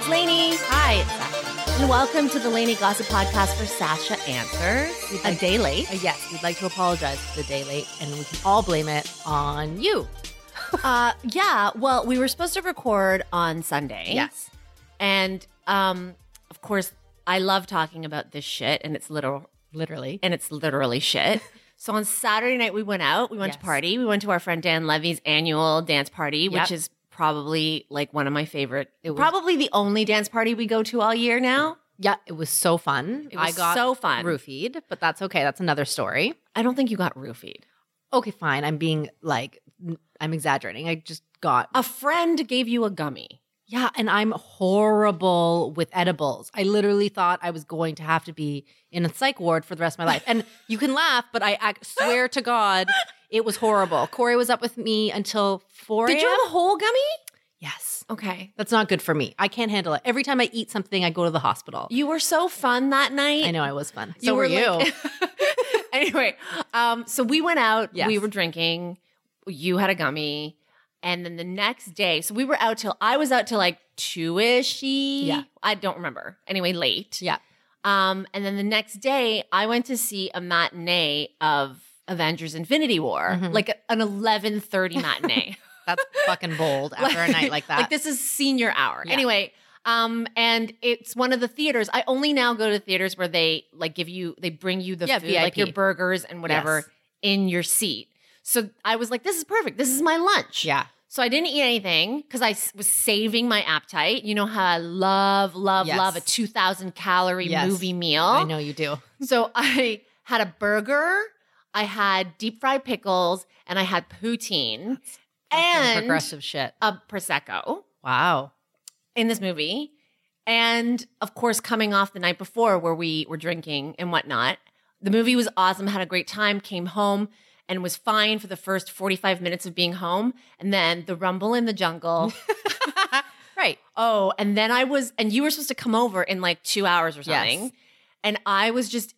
It's Lainey. Hi, it's Sasha. And welcome to the Lainey Gossip Podcast for Sasha Answers. A day late. Uh, yes, we'd like to apologize for the day late, and we can all blame it on you. uh, yeah, well, we were supposed to record on Sunday. Yes. And um, of course, I love talking about this shit, and it's literal, Literally. and it's literally shit. So on Saturday night, we went out. We went to party. We went to our friend Dan Levy's annual dance party, Yep. which is probably like one of my favorite. It was- probably the only dance party we go to all year now. Yeah, it was so fun. It was I got so fun. roofied, but that's okay. That's another story. I don't think you got roofied. Okay, fine. I'm being like, I'm exaggerating. I just got A friend gave you a gummy. Yeah, and I'm horrible with edibles. I literally thought I was going to have to be in a psych ward for the rest of my life. And you can laugh, but I, I swear to God, it was horrible. Corey was up with me until four. Did you have a whole gummy? Yes. Okay. That's not good for me. I can't handle it. Every time I eat something, I go to the hospital. You were so fun that night. I know I was fun. You So were, were you. like- anyway, um, so we went out, Yes. we were drinking, you had a gummy, and then the next day, so we were out till I was out till like two ish. Yeah. I don't remember. Anyway, late. yeah. Um, and then the next day, I went to see a matinee of Avengers Infinity War, Mhm. like an eleven thirty matinee. That's fucking bold after a night like that. Like this is senior hour. Yeah. Anyway, um, and it's one of the theaters. I only now go to theaters where they like give you, they bring you the Yeah, food, like your burgers and whatever Yes. in your seat. So I was like, this is perfect. This is my lunch. yeah. So I didn't eat anything because I was saving my appetite. You know how I love, love, Yes. love a 2,000 calorie Yes. movie meal. I know you do. So I had a burger, I had deep fried pickles, and I had poutine and progressive shit. a prosecco Wow. in this movie. And of course, coming off the night before where we were drinking and whatnot, the movie was awesome, had a great time, came home and was fine for the first 45 minutes of being home. And then the rumble in the jungle. Right. oh, and then I was, and you were supposed to come over in like two hours or something. Yes. And I was just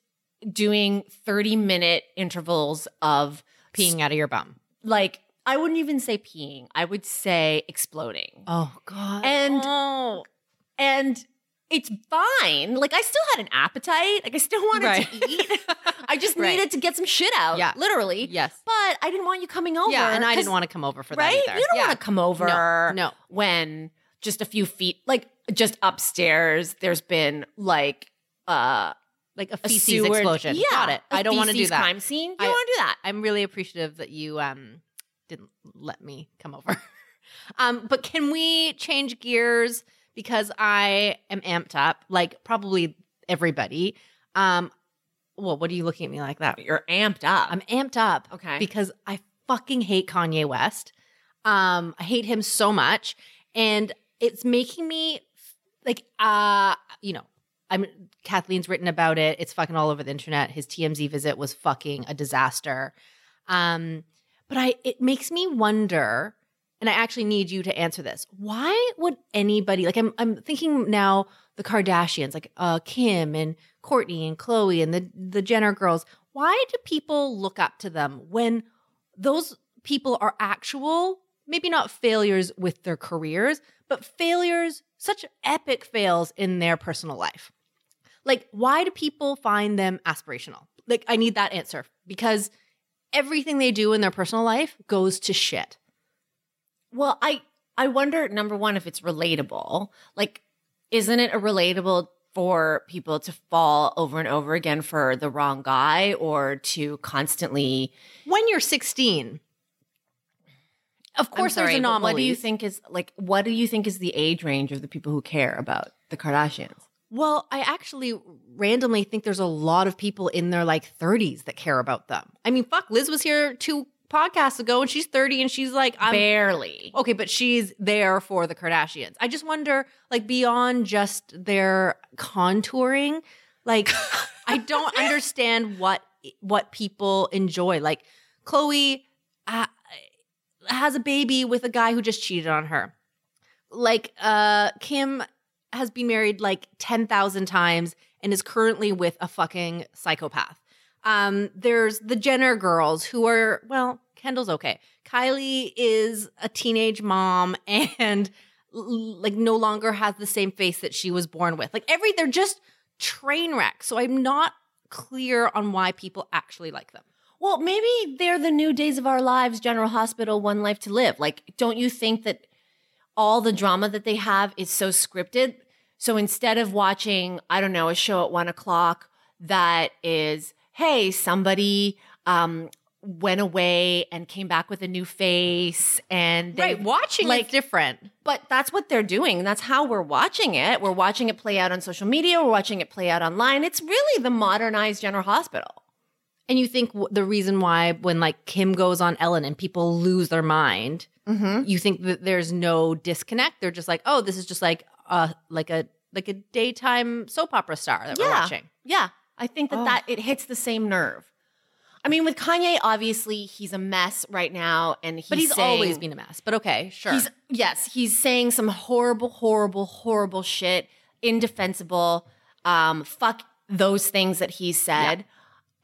doing 30 minute intervals of Peeing out of your bum. like, I wouldn't even say peeing, I would say exploding. Oh God. And- oh. and it's fine. Like I still had an appetite. Like I still wanted Right. to eat. I just Right. needed to get some shit out. Yeah. literally. yes. But I didn't want you coming over. Yeah, and I didn't want to come over for right. that either. You don't yeah. want to come over. No, no. When just a few feet, like just upstairs, there's been like uh like a a feces sewer- explosion. Yeah, Got it. I I don't want to do that. Crime scene. You I- don't want to do that. I'm really appreciative that you um didn't let me come over. um, but can we change gears because I am amped up, like probably everybody. Um, well, what are you looking at me like that? You're amped up. I'm amped up okay. because I fucking hate Kanye West. Um, I hate him so much, and it's making me like, uh, you know, I'm Kathleen's written about it. It's fucking all over the internet. His TMZ visit was fucking a disaster. Um, but I, it makes me wonder, and I actually need you to answer this. Why would anybody like? I'm, I'm thinking now the Kardashians, like uh, Kim and Kourtney and Khloé and the the Jenner girls. Why do people look up to them when those people are actual, maybe not failures with their careers, but failures, such epic fails in their personal life? Like, why do people find them aspirational? Like, I need that answer because everything they do in their personal life goes to shit. Well, I I wonder number one if it's relatable. Like, isn't it a relatable for people to fall over and over again for the wrong guy or to constantly? When you're 16, of course, sorry, there's anomalies. What do you think is like? What do you think is the age range of the people who care about the Kardashians? Well, I actually randomly think there's a lot of people in their like 30s that care about them. I mean, fuck, Liz was here two podcasts ago and she's 30 and she's like, I'm Barely. okay, but she's there for the Kardashians. I just wonder, like, beyond just their contouring, like, I don't understand what what people enjoy. Like, Khloé uh, has a baby with a guy who just cheated on her. Like, uh, Kim has been married like 10,000 times and is currently with a fucking psychopath. Um, there's the Jenner girls who are, well, Kendall's okay. Kylie is a teenage mom and like no longer has the same face that she was born with. Like every, they're just train wrecks. So I'm not clear on why people actually like them. Well, maybe they're the new days of our lives, General Hospital, One Life to Live. Like, don't you think that all the drama that they have is so scripted? So instead of watching, I don't know, a show at one o'clock that is, hey, somebody um, went away and came back with a new face, and they, right. Watching like like different. but that's what they're doing. That's how we're watching it. We're watching it play out on social media. We're watching it play out online. It's really the modernized General Hospital. And you think the reason why when like Kim goes on Ellen and people lose their mind, Mm-hmm. you think that there's no disconnect? They're just like, oh, this is just like a like a like a daytime soap opera star that we're watching. Yeah, I think that Oh. that it hits the same nerve. I mean, with Kanye, obviously he's a mess right now, and he's But he's saying- always been a mess. But okay, sure. He's yes, he's saying some horrible, horrible, horrible shit, indefensible. Um, fuck those things that he said,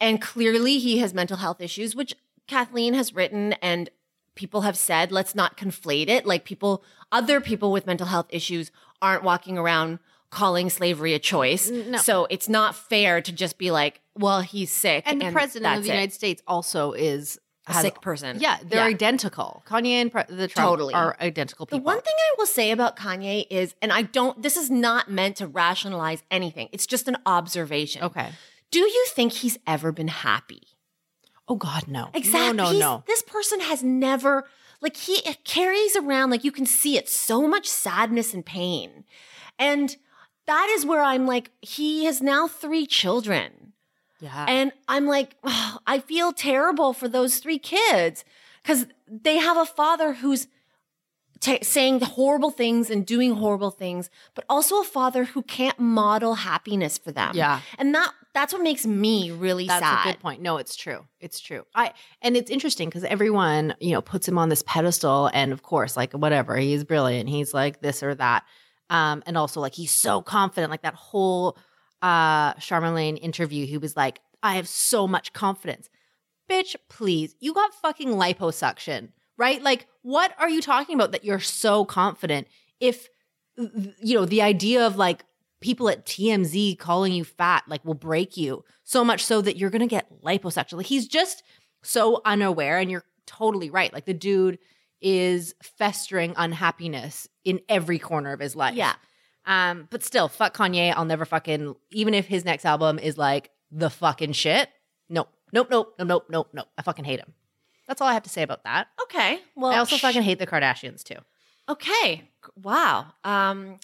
and clearly he has mental health issues, which Kathleen has written and people have said. Let's not conflate it. Like people, other people with mental health issues aren't walking around calling slavery a choice. No. So it's not fair to just be like, well, he's sick, and the president of the it. United States also is a has- sick person. Yeah, they're identical. Kanye and pre- the Trump Totally. are identical people. The one thing I will say about Kanye is, and I don't, this is not meant to rationalize anything. It's just an observation. okay. Do you think he's ever been happy? Oh God, no. Exactly. No, no, He's- no. This person has never, like, he carries around, like, you can see it, so much sadness and pain. And that is where I'm like, he has now three children. Yeah. And I'm like, "Ugh, I feel terrible for those three kids because they have a father who's ta saying horrible things and doing horrible things, but also a father who can't model happiness for them. Yeah. and that that's what makes me really That's sad. That's a good point. No, it's true. It's true. I and it's interesting because everyone, you know, puts him on this pedestal, and of course, like whatever, he's brilliant. He's like this or that, um, and also like he's so confident. Like that whole uh Charlamagne interview, he was like, "I have so much confidence." Bitch, please, you got fucking liposuction, right? Like, what are you talking about that you're so confident? If you know the idea of like people at TMZ calling you fat like will break you so much so that you're gonna get liposuction. Like he's just so unaware, and you're totally right. Like the dude is festering unhappiness in every corner of his life. Yeah. Um, but still, fuck Kanye. I'll never fucking even if his next album is like the fucking shit. Nope. Nope. Nope. Nope. Nope. Nope. Nope. I fucking hate him. That's all I have to say about that. Okay, well, I also sh- fucking hate the Kardashians too. okay. Wow. Um,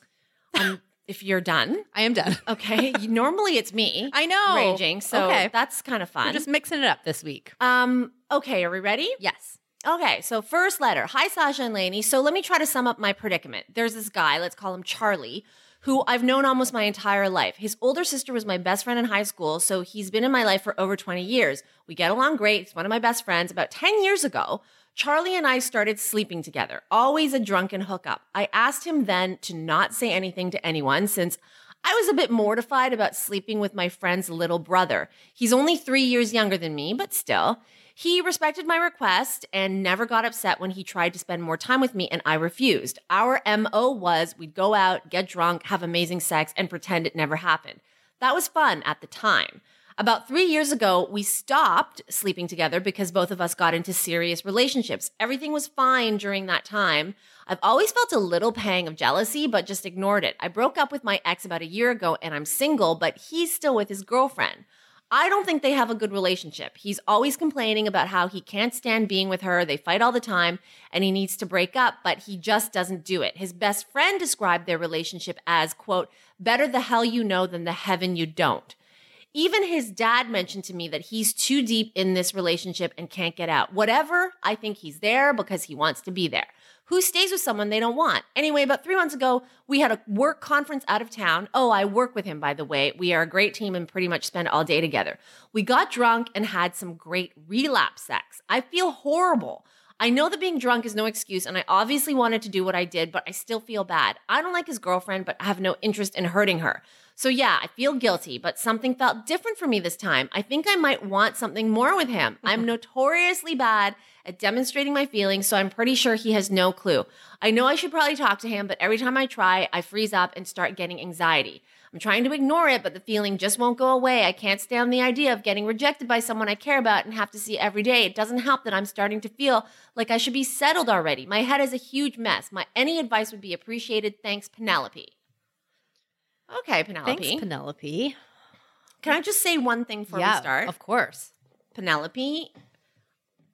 um, if you're done, I am done. okay. Normally it's me. I know. raging, so Okay. that's kind of fun. We're just mixing it up this week. um, okay, are we ready? Yes. Okay, so first letter. Hi, Sasha and Lainey. So let me try to sum up my predicament. There's this guy, let's call him Charlie, who I've known almost my entire life. His older sister was my best friend in high school, so he's been in my life for over 20 years. We get along great. He's one of my best friends. About 10 years ago, Charlie and I started sleeping together, always a drunken hookup. I asked him then to not say anything to anyone since I was a bit mortified about sleeping with my friend's little brother. He's only three years younger than me, but still. He respected my request and never got upset when he tried to spend more time with me, and I refused. Our MO was we'd go out, get drunk, have amazing sex, and pretend it never happened. That was fun at the time. About three years ago, we stopped sleeping together because both of us got into serious relationships. Everything was fine during that time. I've always felt a little pang of jealousy, but just ignored it. I broke up with my ex about a year ago and I'm single, but he's still with his girlfriend. I don't think they have a good relationship. He's always complaining about how he can't stand being with her. They fight all the time and he needs to break up, but he just doesn't do it. His best friend described their relationship as, quote, better the hell you know than the heaven you don't. Even his dad mentioned to me that he's too deep in this relationship and can't get out. Whatever, I think he's there because he wants to be there. Who stays with someone they don't want? Anyway, about three months ago, we had a work conference out of town. Oh, I work with him, by the way. We are a great team and pretty much spend all day together. We got drunk and had some great relapse sex. I feel horrible. I know that being drunk is no excuse, and I obviously wanted to do what I did, but I still feel bad. I don't like his girlfriend, but I have no interest in hurting her. So, yeah, I feel guilty, but something felt different for me this time. I think I might want something more with him. I'm notoriously bad at demonstrating my feelings, so I'm pretty sure he has no clue. I know I should probably talk to him, but every time I try, I freeze up and start getting anxiety. I'm trying to ignore it, but the feeling just won't go away. I can't stand the idea of getting rejected by someone I care about and have to see every day. It doesn't help that I'm starting to feel like I should be settled already. My head is a huge mess. My any advice would be appreciated. Thanks, Penelope. Okay, Penelope. Thanks, Penelope. Can I just say one thing before we start? Of course. Penelope,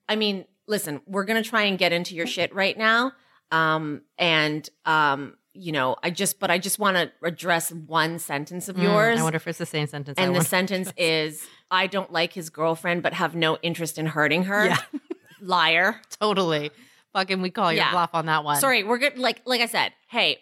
I mean, listen, we're gonna try and get into your shit right now. Um, and um, you know, I just but I just wanna address one sentence of Mm, yours. I wonder if it's the same sentence. I and the sentence is I don't like his girlfriend but have no interest in hurting her. Yeah. Liar. totally. Fucking, we call your Yeah. bluff on that one. Sorry, we're good like like I said, hey,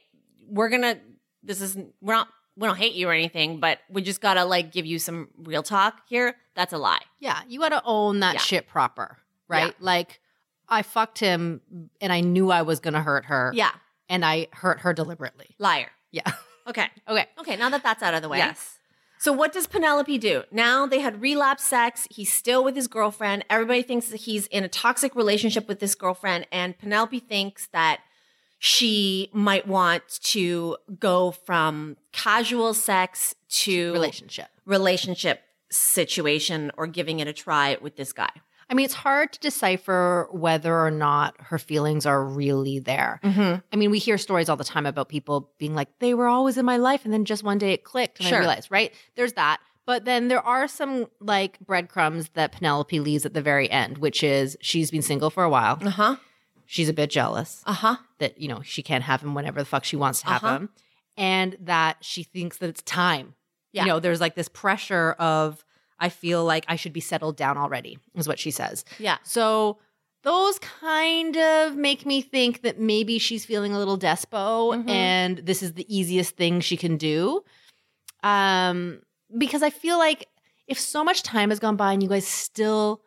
we're gonna this is we're not we don't hate you or anything, but we just gotta like give you some real talk here. That's a lie. Yeah, you got to own that Yeah. shit proper, right? Like, I fucked him, and I knew I was gonna hurt her. Yeah. and I hurt her deliberately. Liar. Yeah. Okay. Okay. Okay, now that that's out of the way. Yes. So what does Penelope do? Now they had relapse sex. He's still with his girlfriend. Everybody thinks that he's in a toxic relationship with this girlfriend and Penelope thinks that she might want to go from casual sex to Relationship. relationship situation or giving it a try with this guy. I mean, it's hard to decipher whether or not her feelings are really there. Mm-hmm. I mean, we hear stories all the time about people being like, they were always in my life, and then just one day it clicked, and Sure. I realized, right? There's that. But then there are some like breadcrumbs that Penelope leaves at the very end, which is she's been single for a while. Uh-huh. She's a bit jealous Uh-huh. that, you know, she can't have him whenever the fuck she wants to have Uh-huh. him. And that she thinks that it's time. Yeah. You know, there's like this pressure of, I feel like I should be settled down already, is what she says. Yeah. So those kind of make me think that maybe she's feeling a little despo Mhm. and this is the easiest thing she can do. Um, because I feel like if so much time has gone by and you guys still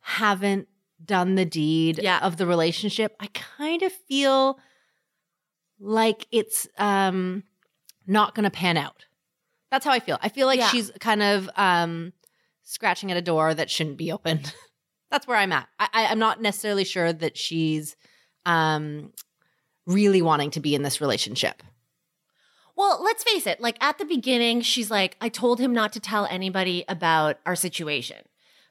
haven't done the deed Yeah. of the relationship, I kind of feel like it's um not gonna pan out. That's how I feel. I feel like Yeah. she's kind of um scratching at a door that shouldn't be opened. That's where I'm at. I, I'm not necessarily sure that she's um really wanting to be in this relationship. Well, let's face it. Like at the beginning, she's like, I told him not to tell anybody about our situation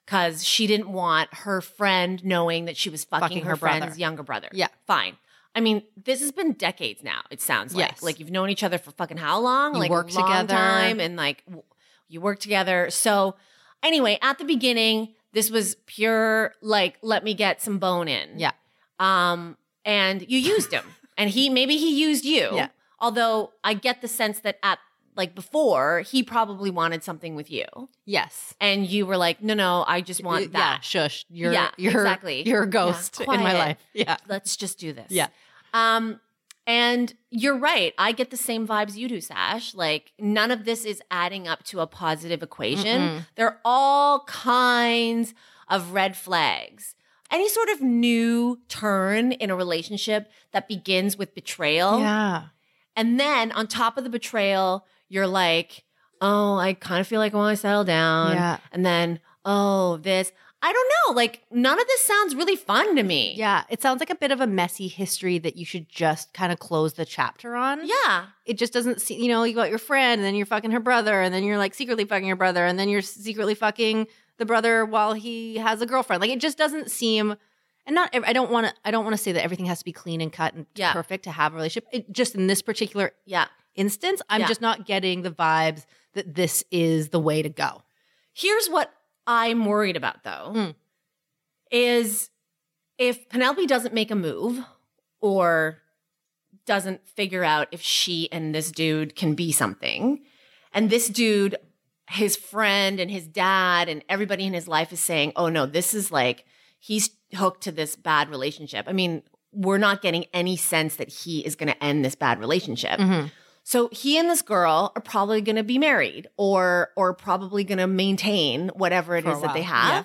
because she didn't want her friend knowing that she was fucking, Fucking her, her brother. friend's younger brother. Yeah. Fine. I mean, this has been decades now, it sounds like. Yes. Like you've known each other for fucking how long? You like work together. time and like w- you work together. So anyway, at the beginning, this was pure like let me get some bone in. Yeah. Um, and you used him, and he maybe he used you. Yeah. Although I get the sense that at like before he probably wanted something with you, Yes. and you were like, no, no, I just want Yeah, that. shush. You're Yeah, you're exactly. you're a Yeah, ghost in my life. Yeah. Let's just do this. Yeah. Um, and you're right. I get the same vibes you do, Sash. Like none of this is adding up to a positive equation. Mm-mm. There are all kinds of red flags. Any sort of new turn in a relationship that begins with betrayal. Yeah. And then on top of the betrayal, you're like, oh, I kind of feel like I want to settle down. Yeah. And then, oh, this. I don't know. Like, none of this sounds really fun to me. Yeah. It sounds like a bit of a messy history that you should just kind of close the chapter on. Yeah. It just doesn't seem, you know, you got your friend and then you're fucking her brother and then you're like secretly fucking your brother and then you're secretly fucking the brother while he has a girlfriend. Like it just doesn't seem and not, I don't want to I don't want to say that everything has to be clean and cut and Yeah. perfect to have a relationship. It, just in this particular Yeah. Instance, I'm Yeah. just not getting the vibes that this is the way to go. Here's what I'm worried about though Mm. is if Penelope doesn't make a move or doesn't figure out if she and this dude can be something, and this dude, his friend and his dad and everybody in his life is saying, oh no, this is like, he's hooked to this bad relationship. I mean, we're not getting any sense that he is going to end this bad relationship. Mhm. So he and this girl are probably going to be married or or probably going to maintain whatever it For is that they have. yeah.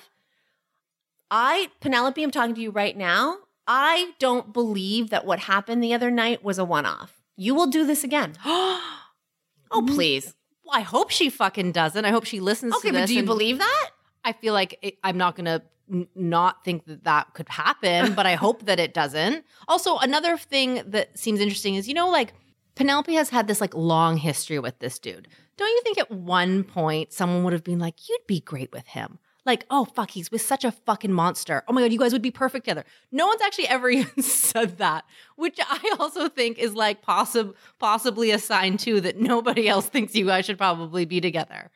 I Penelope, I'm talking to you right now. I don't believe that what happened the other night was a one-off. You will do this again. Oh, mm-hmm. please. Well, I hope she fucking doesn't. I hope she listens Okay, to but do you believe that? I feel like it, I'm not going to n- not think that that could happen, but I hope that it doesn't. Also, another thing that seems interesting is, you know, like Penelope has had this like long history with this dude. Don't you think at one point someone would have been like, you'd be great with him? Like, oh, fuck, he's with such a fucking monster. Oh my God, you guys would be perfect together. No one's actually ever even said that, which I also think is like possi- possibly a sign too that nobody else thinks you guys should probably be together.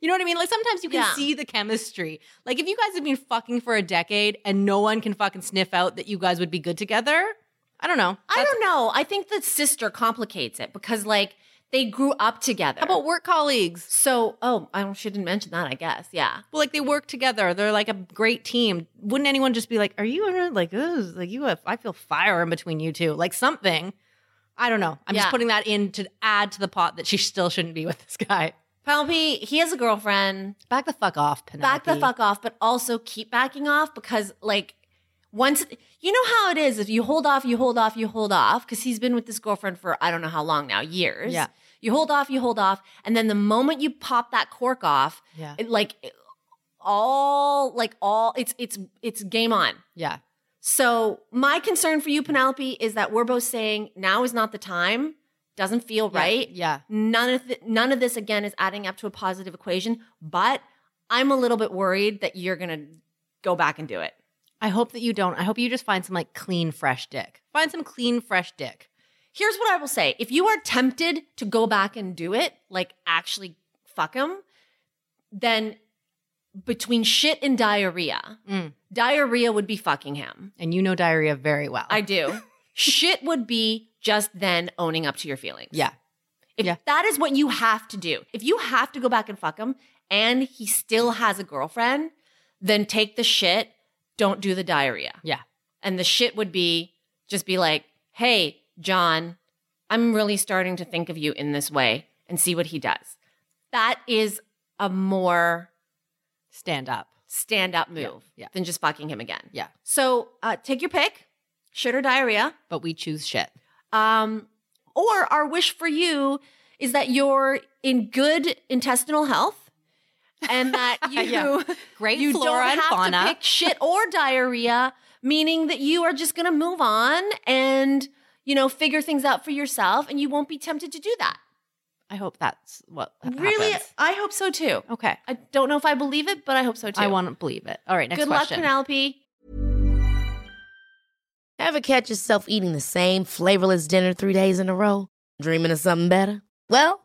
You know what I mean? Like sometimes you can Yeah. see the chemistry. Like if you guys have been fucking for a decade and no one can fucking sniff out that you guys would be good together, I don't know. I don't know. I think the sister complicates it because like they grew up together. How about work colleagues? so, oh, I shouldn't mention that, I guess. Yeah. Well, like they work together. They're like a great team. Wouldn't anyone just be like, "Are you like, ugh, like you have? I feel fire in between you two, like something." I don't know. I'm Yeah. just putting that in to add to the pot that she still shouldn't be with this guy. Penelope, he has a girlfriend. Back the fuck off, Penelope. back the fuck off, but also keep backing off because like once you know how it is if you hold off, you hold off, you hold off because he's been with this girlfriend for I don't know how long now, years. Yeah. You hold off, you hold off, and then the moment you pop that cork off, Yeah. it, like it- all like all it's it's it's game on. Yeah. So my concern for you, Penelope, is that we're both saying now is not the time. Doesn't feel Yeah. right Yeah. none of th- none of this again is adding up to a positive equation but i'm a little bit worried that you're gonna go back and do it I hope that you don't. I hope you just find some like clean, fresh dick. Find some clean, fresh dick. here's what i will say if you are tempted to go back and do it like actually fuck him then between shit and diarrhea Mm. diarrhea would be fucking him And you know diarrhea very well. i do shit would be just then owning up to your feelings yeah. If Yeah. that is what you have to do, if you have to go back and fuck him and he still has a girlfriend, then take the shit, don't do the diarrhea. Yeah. And the shit would be just be like, hey, John, I'm really starting to think of you in this way and see what he does. That is a more Stand up. stand up Yeah, move yeah. than just fucking him again. Yeah. So uh, take your pick, shit or diarrhea. But we choose shit. Um, or our wish for you is that you're in good intestinal health and that you Yeah. Great you flora don't and have fauna. to pick shit or diarrhea, meaning that you are just going to move on and you know figure things out for yourself, and you won't be tempted to do that. I hope that's what Really, happens. I hope so too. Okay. I don't know if I believe it, but I hope so too. I want to believe it. All right, next Good question. luck, Penelope. Ever catch yourself eating the same flavorless dinner three days in a row? Dreaming of something better? Well,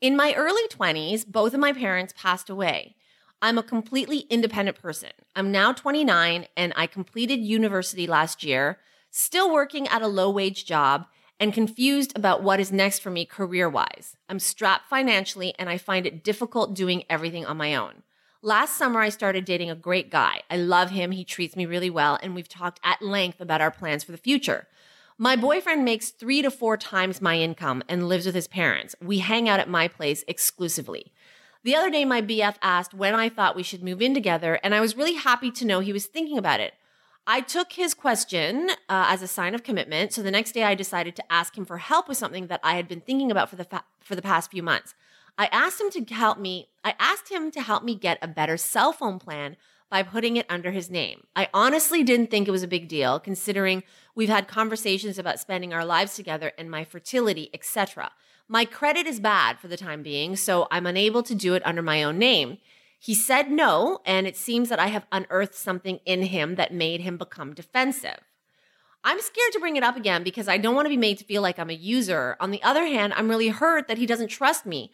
in my early 20s, both of my parents passed away. I'm a completely independent person. I'm now 29 and I completed university last year, still working at a low wage job and confused about what is next for me career wise. I'm strapped financially and I find it difficult doing everything on my own. Last summer, I started dating a great guy. I love him. He treats me really well, and we've talked at length about our plans for the future. My boyfriend makes three to four times my income and lives with his parents. We hang out at my place exclusively. The other day, my BF asked when I thought we should move in together, and I was really happy to know he was thinking about it. I took his question uh, as a sign of commitment, so the next day I decided to ask him for help with something that I had been thinking about for the fa- for the past few months. I asked him to help me. I asked him to help me get a better cell phone plan by putting it under his name. I honestly didn't think it was a big deal considering we've had conversations about spending our lives together and my fertility, etc. My credit is bad for the time being, so I'm unable to do it under my own name. He said no, and it seems that I have unearthed something in him that made him become defensive. I'm scared to bring it up again because I don't want to be made to feel like I'm a user. On the other hand, I'm really hurt that he doesn't trust me.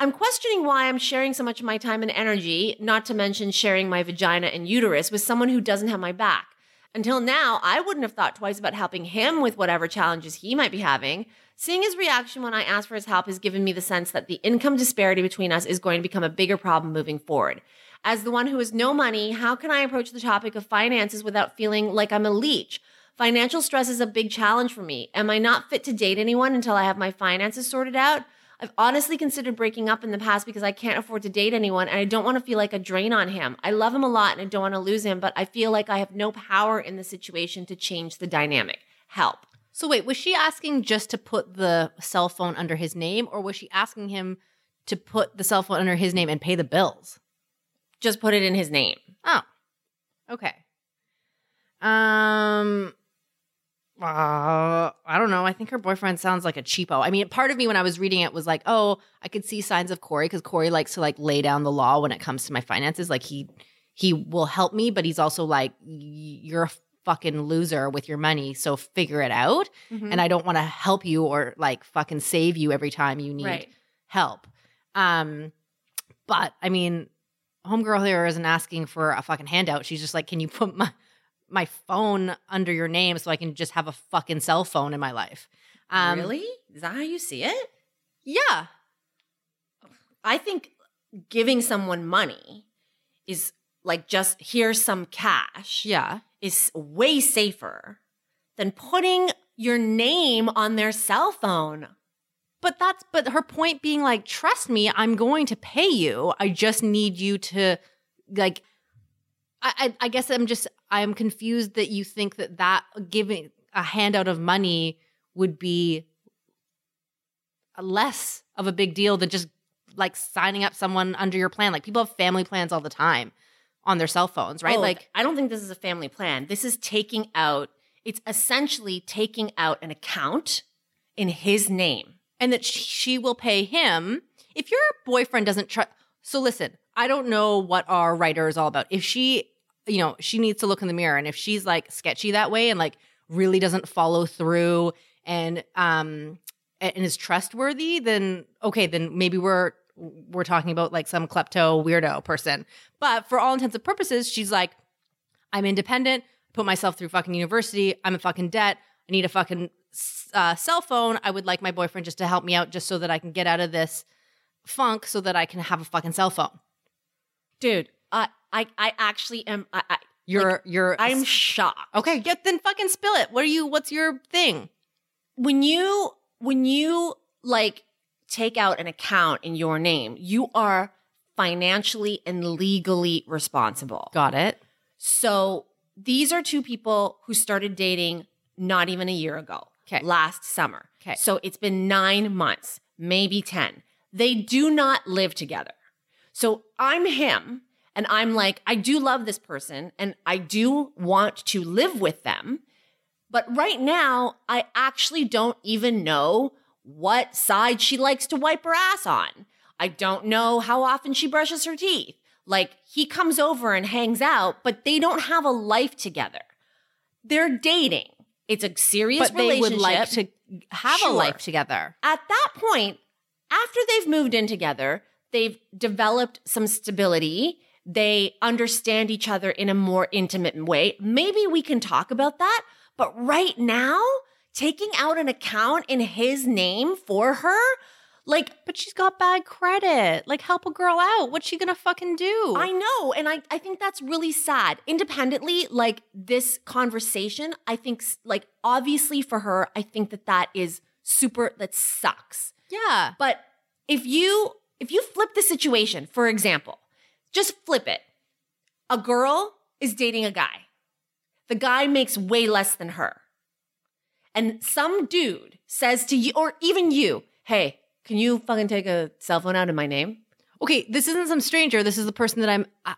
I'm questioning why I'm sharing so much of my time and energy, not to mention sharing my vagina and uterus with someone who doesn't have my back. Until now, I wouldn't have thought twice about helping him with whatever challenges he might be having. Seeing his reaction when I asked for his help has given me the sense that the income disparity between us is going to become a bigger problem moving forward. As the one who has no money, how can I approach the topic of finances without feeling like I'm a leech? Financial stress is a big challenge for me. Am I not fit to date anyone until I have my finances sorted out? I've honestly considered breaking up in the past because I can't afford to date anyone and I don't want to feel like a drain on him. I love him a lot and I don't want to lose him, but I feel like I have no power in the situation to change the dynamic. Help. So wait, was she asking just to put the cell phone under his name, or was she asking him to put the cell phone under his name and pay the bills? Just put it in his name. Oh, okay. Um, uh, I don't know. I think her boyfriend sounds like a cheapo. I mean, part of me when I was reading it was like, oh, I could see signs of Corey because Corey likes to like lay down the law when it comes to my finances. Like he he will help me, but he's also like, you're a fucking loser with your money, so figure it out. Mm-hmm. And I don't want to help you or like fucking save you every time you need Right. help. Um, but I mean, homegirl here isn't asking for a fucking handout. She's just like, can you put my my phone under your name so I can just have a fucking cell phone in my life? Um, really? Is that how you see it? Yeah. I think giving someone money is like just here's some cash. Yeah. is way safer than putting your name on their cell phone. But that's but her point being like, trust me, I'm going to pay you. I just need you to like. I I, guess I'm just I'm confused that you think that that giving a handout of money would be less of a big deal than just like signing up someone under your plan. Like people have family plans all the time on their cell phones, right? Oh, like I don't think this is a family plan. This is taking out, it's essentially taking out an account in his name. and that she will pay him if your boyfriend doesn't trust. So listen, I don't know what our writer is all about. If she, you know, she needs to look in the mirror, and if she's like sketchy that way and like really doesn't follow through and um and is trustworthy, then okay, then maybe we're we're talking about like some klepto weirdo person. But for all intents and purposes, she's like, I'm independent, put myself through fucking university, I'm in fucking debt, I need a fucking uh, cell phone. I would like my boyfriend just to help me out just so that I can get out of this funk so that I can have a fucking cell phone. Dude, I I, I actually am I, I You're like, you're I'm shocked. okay. Get then fucking spill it. What are you? What's your thing? when you when you like take out an account in your name, you are financially and legally responsible. Got it. So these are two people who started dating not even a year ago. Okay. Last summer. Okay. So it's been nine months, maybe 10. They do not live together. So I'm him and I'm like, I do love this person and I do want to live with them. But right now, I actually don't even know what side she likes to wipe her ass on. I don't know how often she brushes her teeth. Like, he comes over and hangs out, but they don't have a life together. They're dating. It's a serious But they would like to have Sure. a life together. At that point, after they've moved in together, they've developed some stability. They understand each other in a more intimate way. Maybe we can talk about that. But right now, taking out an account in his name for her, like, But she's got bad credit. Like, help a girl out. What's she gonna fucking do? I know. And I, I think that's really sad. Independently, like this conversation, I think, like, obviously for her, I think that that is super, that sucks. yeah. But if you if you flip the situation, for example, just flip it. A girl is dating a guy. The guy makes way less than her. And some dude says to you or even you, "Hey, Can you fucking take a cell phone out in my name? Okay, this isn't some stranger. This is the person that I'm uh,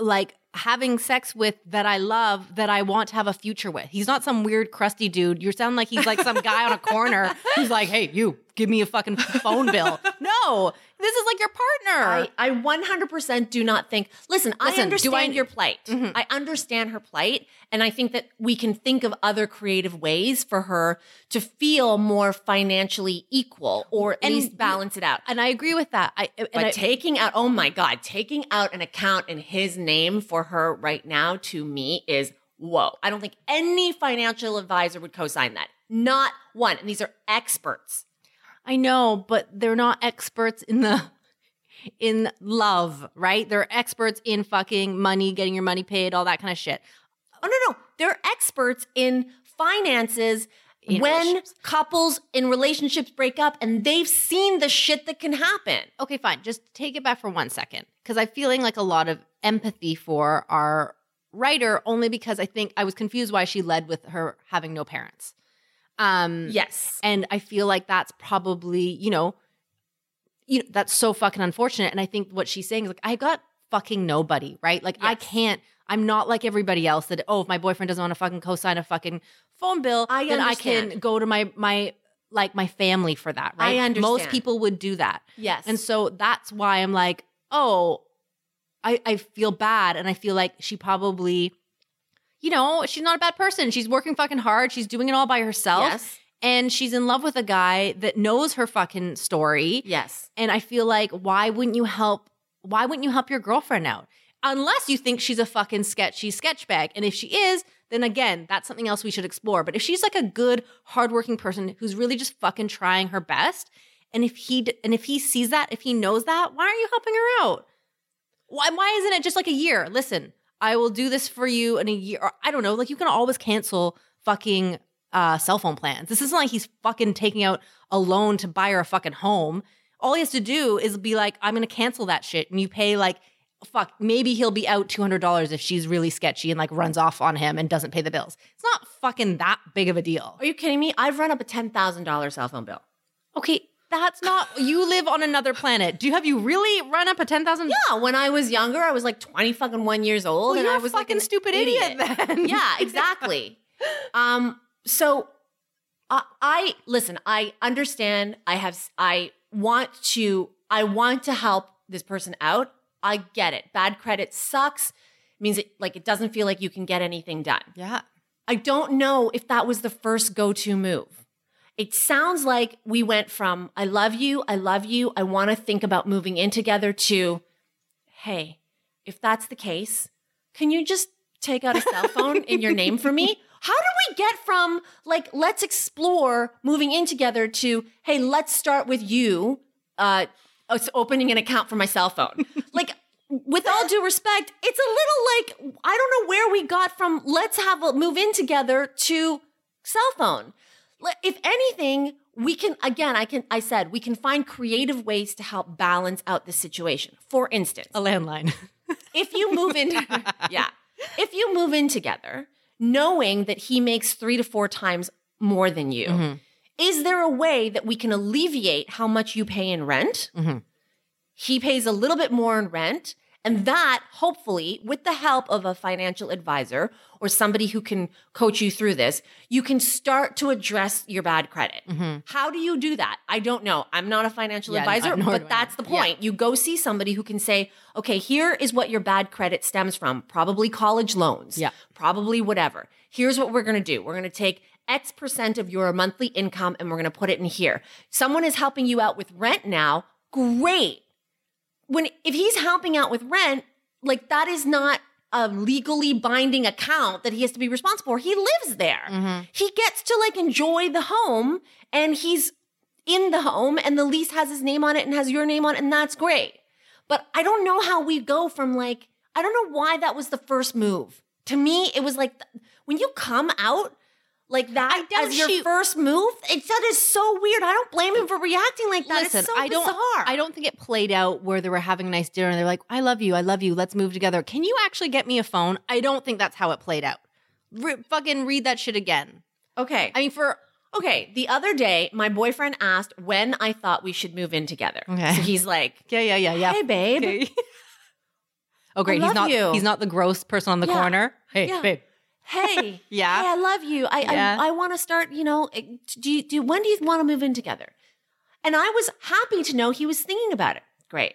like having sex with that I love that I want to have a future with. He's not some weird crusty dude. You sound like he's like some guy on a corner who's like, "Hey, you, give me a fucking phone bill." No, this is like your partner. I, I 100% do not think. Listen, I Listen, do understand I- Mm-hmm. your plight. I understand her plight. And I think that we can think of other creative ways for her to feel more financially equal or at And- least balance it out. and I agree with that. I and But I, taking out, oh my God, taking out an account in his name for her right now to me is whoa. I don't think any financial advisor would co sign that. Not one. And these are experts. I know, but they're not experts in the in love, right? They're experts in fucking money, getting your money paid, all that kind of shit. Oh, no, no. They're experts in finances In when couples in relationships break up and they've seen the shit that can happen. Okay, fine. Just take it back for one second because I'm feeling like a lot of empathy for our writer only because I think I was confused why she led with her having no parents. Um, Yes. and I feel like that's probably you know, you know that's so fucking unfortunate. And I think what she's saying is like I got fucking nobody, right? Like I can't. I'm not like everybody else that oh if my boyfriend doesn't want to fucking co-sign a fucking phone bill, I then I can go to my my like my family for that, I right? Most people would do that. Yes. And so that's why I'm like, oh, I, I feel bad. And I feel like she probably, you know, she's not a bad person. She's working fucking hard. She's doing it all by herself. Yes. And she's in love with a guy that knows her fucking story. Yes. And I feel like, why wouldn't you help? Why wouldn't you help your girlfriend out? Unless you think she's a fucking sketchy sketch bag. And if she is, then again, that's something else we should explore. But if she's like a good, hardworking person who's really just fucking trying her best, and if he d- and if he sees that, if he knows that, why aren't you helping her out? Why why isn't it just like a year? Listen, I will do this for you in a year. Or I don't know. Like you can always cancel fucking uh, cell phone plans. This isn't like he's fucking taking out a loan to buy her a fucking home. All he has to do is be like, I'm gonna cancel that shit, and you pay like fuck. Maybe he'll be out two hundred dollars if she's really sketchy and like runs off on him and doesn't pay the bills. It's not fucking that big of a deal. Are you kidding me? I've run up a $10,000 cell phone bill. Okay, that's not. You live on another planet. Do you have you really run up a ten thousand? Yeah, when I was younger, I was like 20 fucking one years old. Well, and you're I a was like fucking an stupid idiot then. yeah, exactly. um, so I, I listen. I understand. I have. I want to. I want to help this person out. I get it. Bad credit sucks. Means it like it doesn't feel like you can get anything done. Yeah. I don't know if that was the first go-to move. It sounds like we went from I love you, I love you, I want to think about moving in together to hey, if that's the case, can you just take out a cell phone in your name for me? How do we get from like let's explore moving in together to hey, let's start with you uh opening an account for my cell phone? like with all due respect, it's a little like I don't know where we got from let's have a move in together to cell phone. If anything, we can again, I can I said we can find creative ways to help balance out the situation. For instance, A landline. if you move in yeah if you move in together knowing that he makes three to four times more than you is there a way that we can alleviate how much you pay in rent Mhm. he pays a little bit more in rent and that hopefully with the help of a financial advisor or somebody who can coach you through this you can start to address your bad credit how do you do that i don't know i'm not a financial Yeah, advisor but that's the Yeah. point you go see somebody who can say, okay, here is what your bad credit stems from. Probably college loans. Yeah. Probably whatever. Here's what we're going to do. We're going to take X percent of your monthly income and we're going to put it in here. Someone is helping you out with rent now. Great. When, if he's helping out with rent, like that is not a legally binding account that he has to be responsible for. He lives there. Mm-hmm. He gets to like enjoy the home and he's in the home and the lease has his name on it and has your name on it, and that's great. But I don't know how we go from like, I don't know why that was the first move. To me, it was like when you come out like that as your shoot- first move, it that is so weird. I don't blame him for reacting like that. Listen, it's so I don't. bizarre. I don't think it played out where they were having a nice dinner and they're like, "I love you, I love you, let's move together." Can you actually get me a phone? I don't think that's how it played out. Re- fucking read that shit again. Okay. I mean, for Okay, the other day, my boyfriend asked when I thought we should move in together. Okay. So he's like, Yeah, yeah, yeah, yeah. "Hey, babe, Okay. oh, great. he's not. you. He's not the gross person on the Yeah. corner. Hey, Yeah. babe. Hey, Yeah. hey, I love you. I Yeah. I, I want to start. You know, eh, do you, do when do you want to move in together? And I was happy to know he was thinking about it. Great.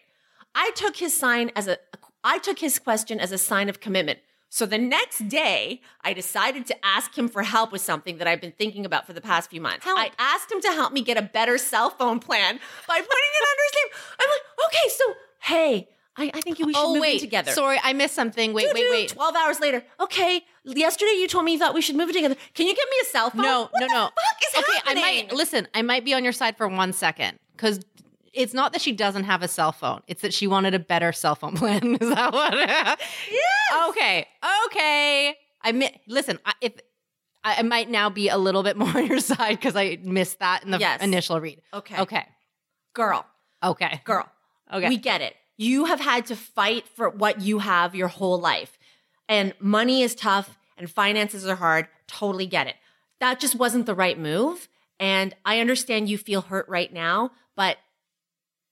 I took his sign as a I took his question as a sign of commitment. So the next day, I decided to ask him for help with something that I've been thinking about for the past few months. Help. I asked him to help me get a better cell phone plan by putting it under his name. I'm like, okay, so hey, I, I think we should Oh move wait, in together. sorry, I missed something. Wait, wait, wait. 12 hours later. Okay, yesterday you told me you thought we should move in together. Can you give me a cell phone? No, What no, the no. fuck is okay, happening? I might listen. I might be on your side for one second because it's not that she doesn't have a cell phone; it's that she wanted a better cell phone plan. is that what? yes. Okay. Okay. I mi- listen. I, if I, I might now be a little bit more on your side because I missed that in the Yes. initial read. Okay. Okay. Girl, Okay. girl. Okay. We get it. You have had to fight for what you have your whole life. And money is tough and finances are hard. Totally get it. That just wasn't the right move. And I understand you feel hurt right now, but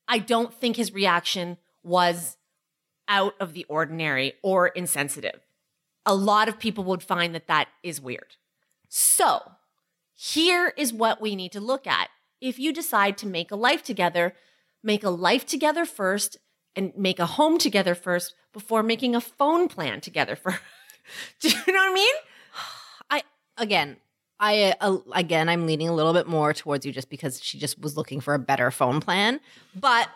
I don't think his reaction was out of the ordinary or insensitive. A lot of people would find that that is weird. So, here is what we need to look at. If you decide to make a life together, make a life together first and make a home together first before making a phone plan together for Do you know what I mean? I again, I uh, again, I'm leaning a little bit more towards you just because she just was looking for a better phone plan, but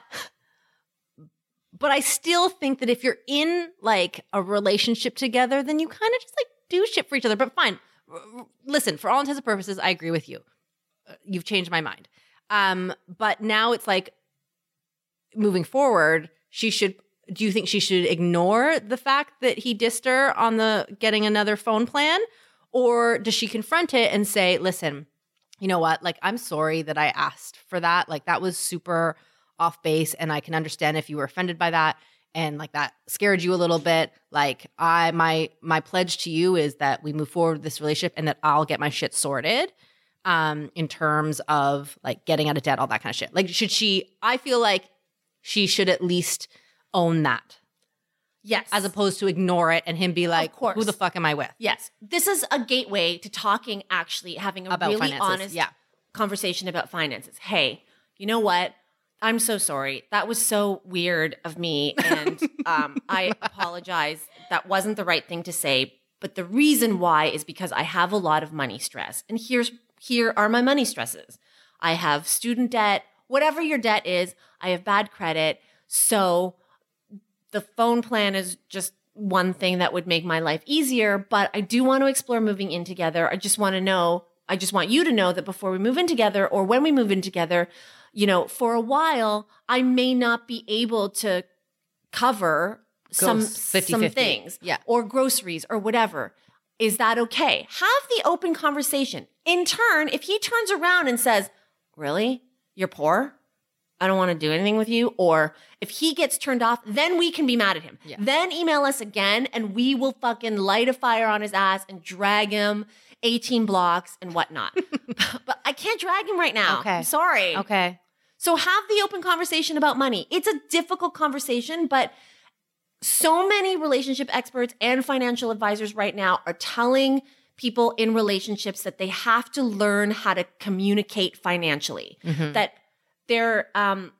but I still think that if you're in like a relationship together, then you kind of just like do shit for each other. But fine, listen, for all intents and purposes, I agree with you. Uh, You've changed my mind. Um, but now it's like moving forward, she should. Do you think she should ignore the fact that he dissed her on the getting another phone plan? Or does she confront it and say, listen, you know what? Like, I'm sorry that I asked for that. Like, that was super off base. And I can understand if you were offended by that and like that scared you a little bit. Like, I, my, my pledge to you is that we move forward with this relationship and that I'll get my shit sorted um, in terms of like getting out of debt, all that kind of shit. Like, should she, I feel like she should at least own that Yes. as opposed to ignore it and him be like, course. who the fuck am I with? Yes. This is a gateway to talking, actually having a About really finances, honest yeah. conversation about finances. Hey, you know what? I'm so sorry. That was so weird of me. And um, I apologize. That wasn't the right thing to say. But the reason why is because I have a lot of money stress. And here's here are my money stresses. I have student debt, whatever your debt is, I have bad credit. So the phone plan is just one thing that would make my life easier, but I do want to explore moving in together. I just want to know, I just want you to know that before we move in together or when we move in together, you know, for a while, I may not be able to cover some, Goes 50-50. some things Yeah. or groceries or whatever. Is that okay? Have the open conversation. In turn, if he turns around and says, Really? You're poor? I don't want to do anything with you. Or if he gets turned off, then we can be mad at him. Yeah. Then email us again and we will fucking light a fire on his ass and drag him 18 blocks and whatnot. but I can't drag him right now. Okay. I'm sorry. Okay. So have the open conversation about money. It's a difficult conversation, but so many relationship experts and financial advisors right now are telling people in relationships that they have to learn how to communicate financially. Mm-hmm. That they're um,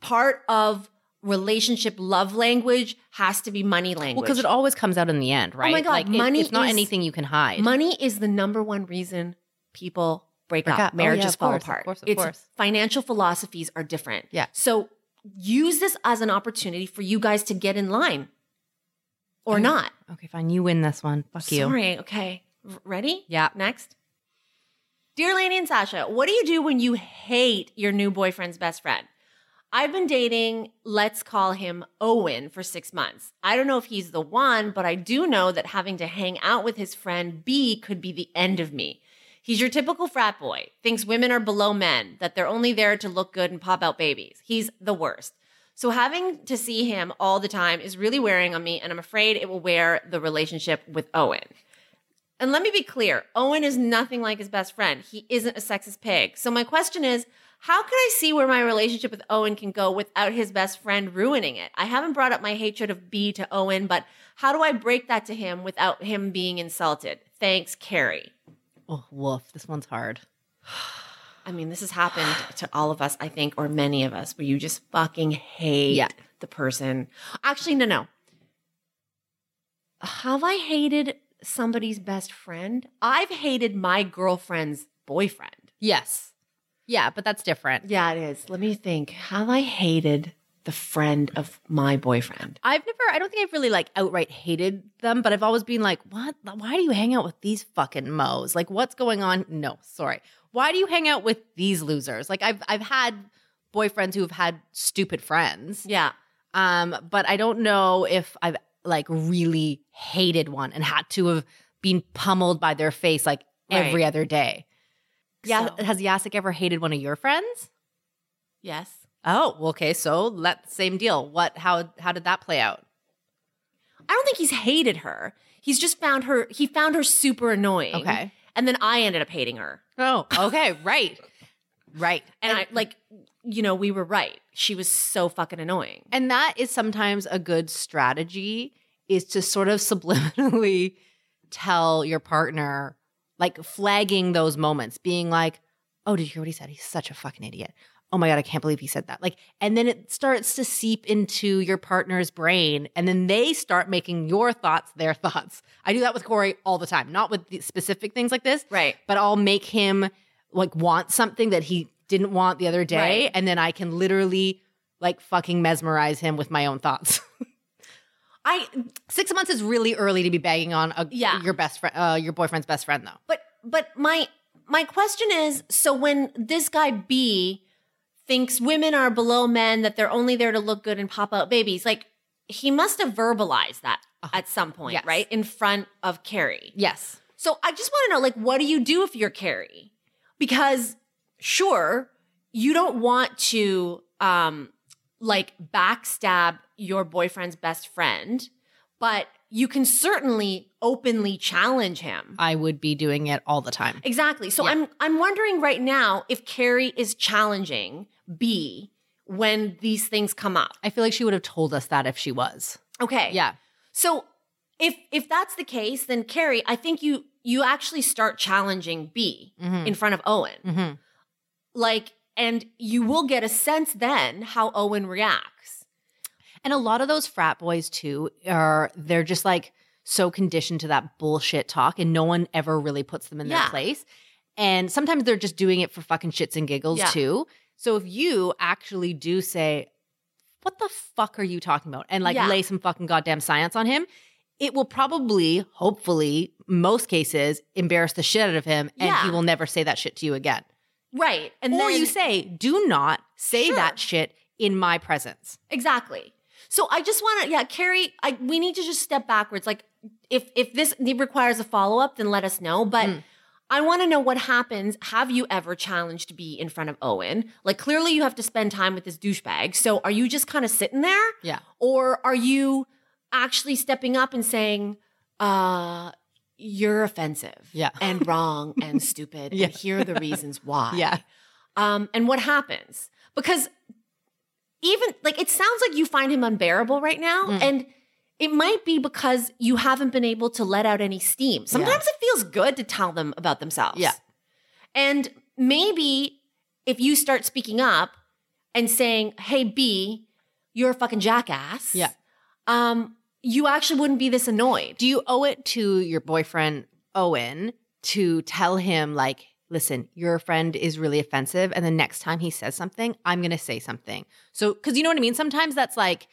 part of relationship love language has to be money language. Well, because it always comes out in the end, right? Oh my God, like, it- money it's not is- anything you can hide. Money is the number one reason people break, Break up. up. Oh, Marriages yeah, of fall course, of apart. course, of it's course. financial philosophies are different. Yeah. So use this as an opportunity for you guys to get in line or Okay. not. okay, fine. You win this one. Fuck you. Sorry. Okay. Ready? Yeah. Next. Dear Lainey and Sasha, what do you do when you hate your new boyfriend's best friend? I've been dating, let's call him Owen, for six months. I don't know if he's the one, but I do know that having to hang out with his friend B could be the end of me. He's your typical frat boy, thinks women are below men, that they're only there to look good and pop out babies. He's the worst. So having to see him all the time is really wearing on me, and I'm afraid it will wear the relationship with Owen. And let me be clear Owen is nothing like his best friend. He isn't a sexist pig. So, my question is how can I see where my relationship with Owen can go without his best friend ruining it? I haven't brought up my hatred of B to Owen, but how do I break that to him without him being insulted? Thanks, Carrie. Oh, woof. This one's hard. I mean, this has happened to all of us, I think, or many of us, where you just fucking hate Yeah. the person. Actually, no, no. Have I hated somebody's best friend? I've hated my girlfriend's boyfriend. Yes. Yeah, but that's different. Yeah, it is. Let me think. Have I hated the friend of my boyfriend? I've never, I don't think I've really like outright hated them, but I've always been like, what? Why do you hang out with these fucking mo's? Like, what's going on? No, sorry. Why do you hang out with these losers? Like, I've, I've had boyfriends who have had stupid friends. Yeah. Um, but I don't know if I've like really hated one and had to have been pummeled by their face like every Right. other day. Yeah, So- has Yasik ever hated one of your friends? Yes. Oh, okay. So let same deal. What? How? How did that play out? I don't think he's hated her. He's just found her, he found her super annoying. Okay. And then I ended up hating her. Oh, okay. right. Right. And I like, you know, we were right. She was so fucking annoying. And that is sometimes a good strategy is to sort of subliminally tell your partner, like flagging those moments, being like, oh, did you hear what he said? He's such a fucking idiot. Oh my God, I can't believe he said that. Like, and then it starts to seep into your partner's brain, and then they start making your thoughts their thoughts. I do that with Corey all the time, not with the specific things like this, Right. but I'll make him like want something that he didn't want the other day, Right. and then I can literally like fucking mesmerize him with my own thoughts. I Six months is really early to be bagging on a, Yeah. your best friend, uh, your boyfriend's best friend, though. but but my my question is so when this guy B thinks women are below men that they're only there to look good and pop out babies, like he must have verbalized that at some point, Yes. right? In front of Carrie. Yes, So I just want to know, like, what do you do if you're Carrie? Because sure, you don't want to um like backstab your boyfriend's best friend, but you can certainly openly challenge him. I would be doing it all the time. Exactly. So Yeah. I'm I'm wondering right now if Carrie is challenging B when these things come up. I feel like she would have told us that if she was. Okay. Yeah, So if if that's the case, then Carrie, I think you you actually start challenging B Mhm. in front of Owen. hmm Like, and you will get a sense then how Owen reacts. And a lot of those frat boys too are they're just like so conditioned to that bullshit talk, and no one ever really puts them in their place. And sometimes they're just doing it for fucking shits and giggles Yeah. too. So if you actually do say, "What the fuck are you talking about?" and like Yeah. lay some fucking goddamn science on him, it will probably, hopefully, most cases, embarrass the shit out of him, and Yeah. he will never say that shit to you again. Right. And or then you say, "Do not say Sure. that shit in my presence." Exactly. So I just want to, yeah, Carrie, I, we need to just step backwards. Like, if if this requires a follow up, then let us know. But Mm. I want to know what happens. Have you ever challenged B in front of Owen? Like, clearly you have to spend time with this douchebag. So are you just kind of sitting there? Yeah. Or are you actually stepping up and saying, uh, you're offensive Yeah. and wrong and stupid. Yeah. And here are the reasons why. Yeah. Um, and what happens? Because even like it sounds like you find him unbearable right now. Mm. And it might be because you haven't been able to let out any steam. Sometimes it feels good to tell them about themselves. Yeah. And maybe if you start speaking up and saying, hey, B, you're a fucking jackass. Yeah. Um, you actually wouldn't be this annoyed. Do you owe it to your boyfriend, Owen, to tell him, like, listen, your friend is really offensive. And the next time he says something, I'm going to say something. So, because you know what I mean? Sometimes that's like,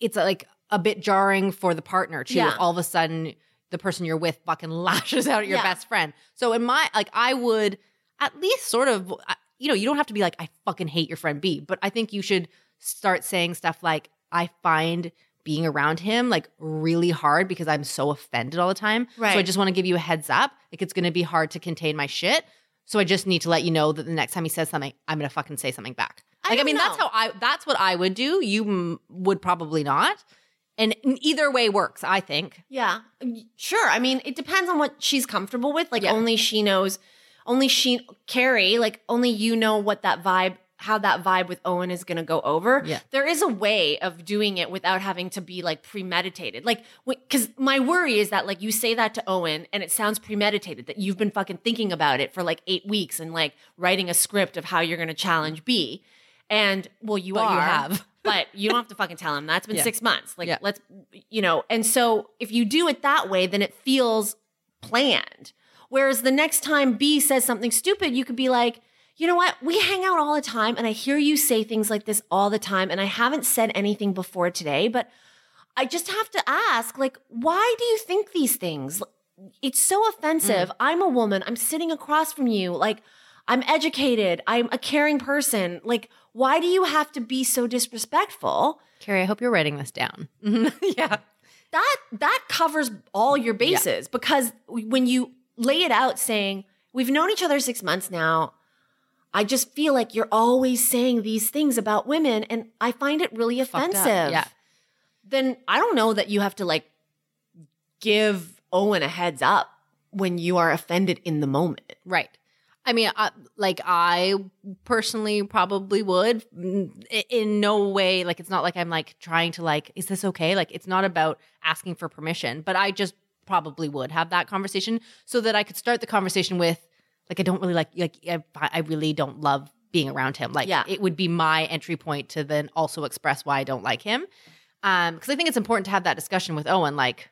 it's like a bit jarring for the partner too. Yeah. All of a sudden the person you're with fucking lashes out at your Yeah. best friend. So, in my, like, I would at least sort of, you know, you don't have to be like, I fucking hate your friend B, but I think you should start saying stuff like, I find being around him like really hard because I'm so offended all the time. Right. So I just want to give you a heads up. Like it's going to be hard to contain my shit. So I just need to let you know that the next time he says something, I'm going to fucking say something back. I Like I, mean, that's how I that's what I would do. You m- would probably not. And either way works, I think. Yeah, um, sure. I mean, it depends on what she's comfortable with. Like, Yeah. only she knows, only she, Carrie, like, only you know what that vibe, how that vibe with Owen is going to go over. Yeah. There is a way of doing it without having to be like premeditated. Like, because my worry is that, like, you say that to Owen and it sounds premeditated, that you've been fucking thinking about it for like eight weeks and like writing a script of how you're going to challenge B. And, well, you But you have. but you don't have to fucking tell him. That's been Yeah. six months. Like, Yeah. let's, you know, and so if you do it that way, then it feels planned. Whereas the next time B says something stupid, you could be like, you know what? We hang out all the time, and I hear you say things like this all the time, and I haven't said anything before today, but I just have to ask, like, why do you think these things? It's so mm. offensive. I'm a woman. I'm sitting across from you. Like, I'm educated. I'm a caring person. Like, why do you have to be so disrespectful? Carrie, I hope you're writing this down. yeah. that that covers all your bases because when you lay it out saying we've known each other 6 months now I just feel like you're always saying these things about women and I find it really offensive. Yeah. Then I don't know that you have to like give Owen a heads up when you are offended in the moment. Right. I mean, I, like I personally probably would. In no way, like it's not like I'm like trying to like, is this okay? Like it's not about asking for permission, but I just probably would have that conversation so that I could start the conversation with, like, I don't really like, like I, I really don't love being around him. Like, Yeah. it would be my entry point to then also express why I don't like him. Um, because I think it's important to have that discussion with Owen, like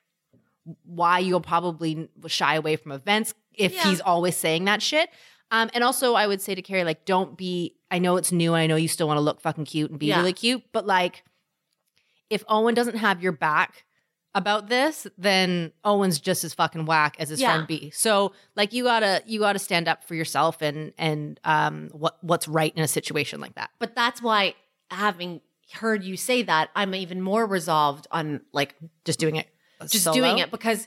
why you'll probably shy away from events if Yeah. he's always saying that shit. Um, and also, I would say to Carrie, like, don't be. I know it's new, and I know you still want to look fucking cute and be Yeah. really cute, but like, if Owen doesn't have your back about this, then Owen's just as fucking whack as his Yeah. friend B. So, like, you gotta you gotta stand up for yourself and and um what what's right in a situation like that. But that's why having heard you say that, I'm even more resolved on like Just doing it, just solo. doing it because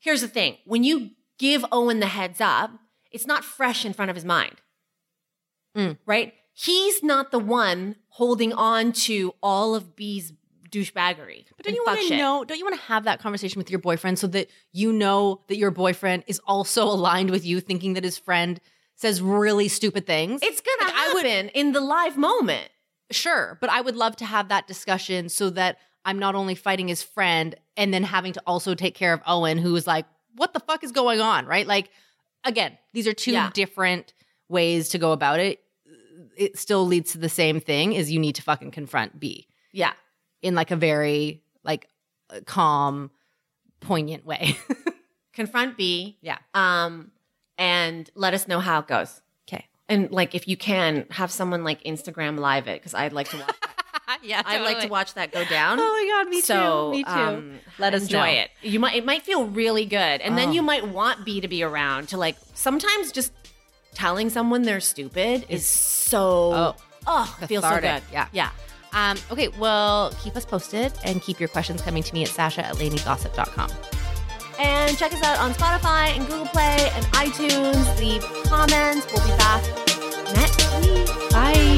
here's the thing when you give Owen the heads up, it's not fresh in front of his mind. Mm. Right? He's not the one holding on to all of B's douchebaggery. But don't you want to know? Don't you want to have that conversation with your boyfriend so that you know that your boyfriend is also aligned with you, thinking that his friend says really stupid things? It's gonna Like, I would- happen in the live moment. sure, but I would love to have that discussion so that I'm not only fighting his friend and then having to also take care of Owen, who is like, "What the fuck is going on?" Right? Like, again, these are two Yeah. different ways to go about it. It still leads to the same thing: is you need to fucking confront B Yeah. In like a very like uh, calm, poignant way. Confront B. yeah. Um, and let us know how it goes. Okay. And like if you can have someone like Instagram live it, because I'd like to watch that. yeah. I'd like to watch that go down. Oh my god, me so, too. Me too. um, Let us enjoy know. it. You might it might feel really good, and then Oh. you might want B to be around to like. Sometimes just telling someone they're stupid is so Oh. oh, feels so good. Yeah. yeah. Um, okay, well, keep us posted and keep your questions coming to me at Sasha at LaineyGossip.com. And check us out on Spotify and Google Play and iTunes. Leave comments. We'll be back next week. Bye.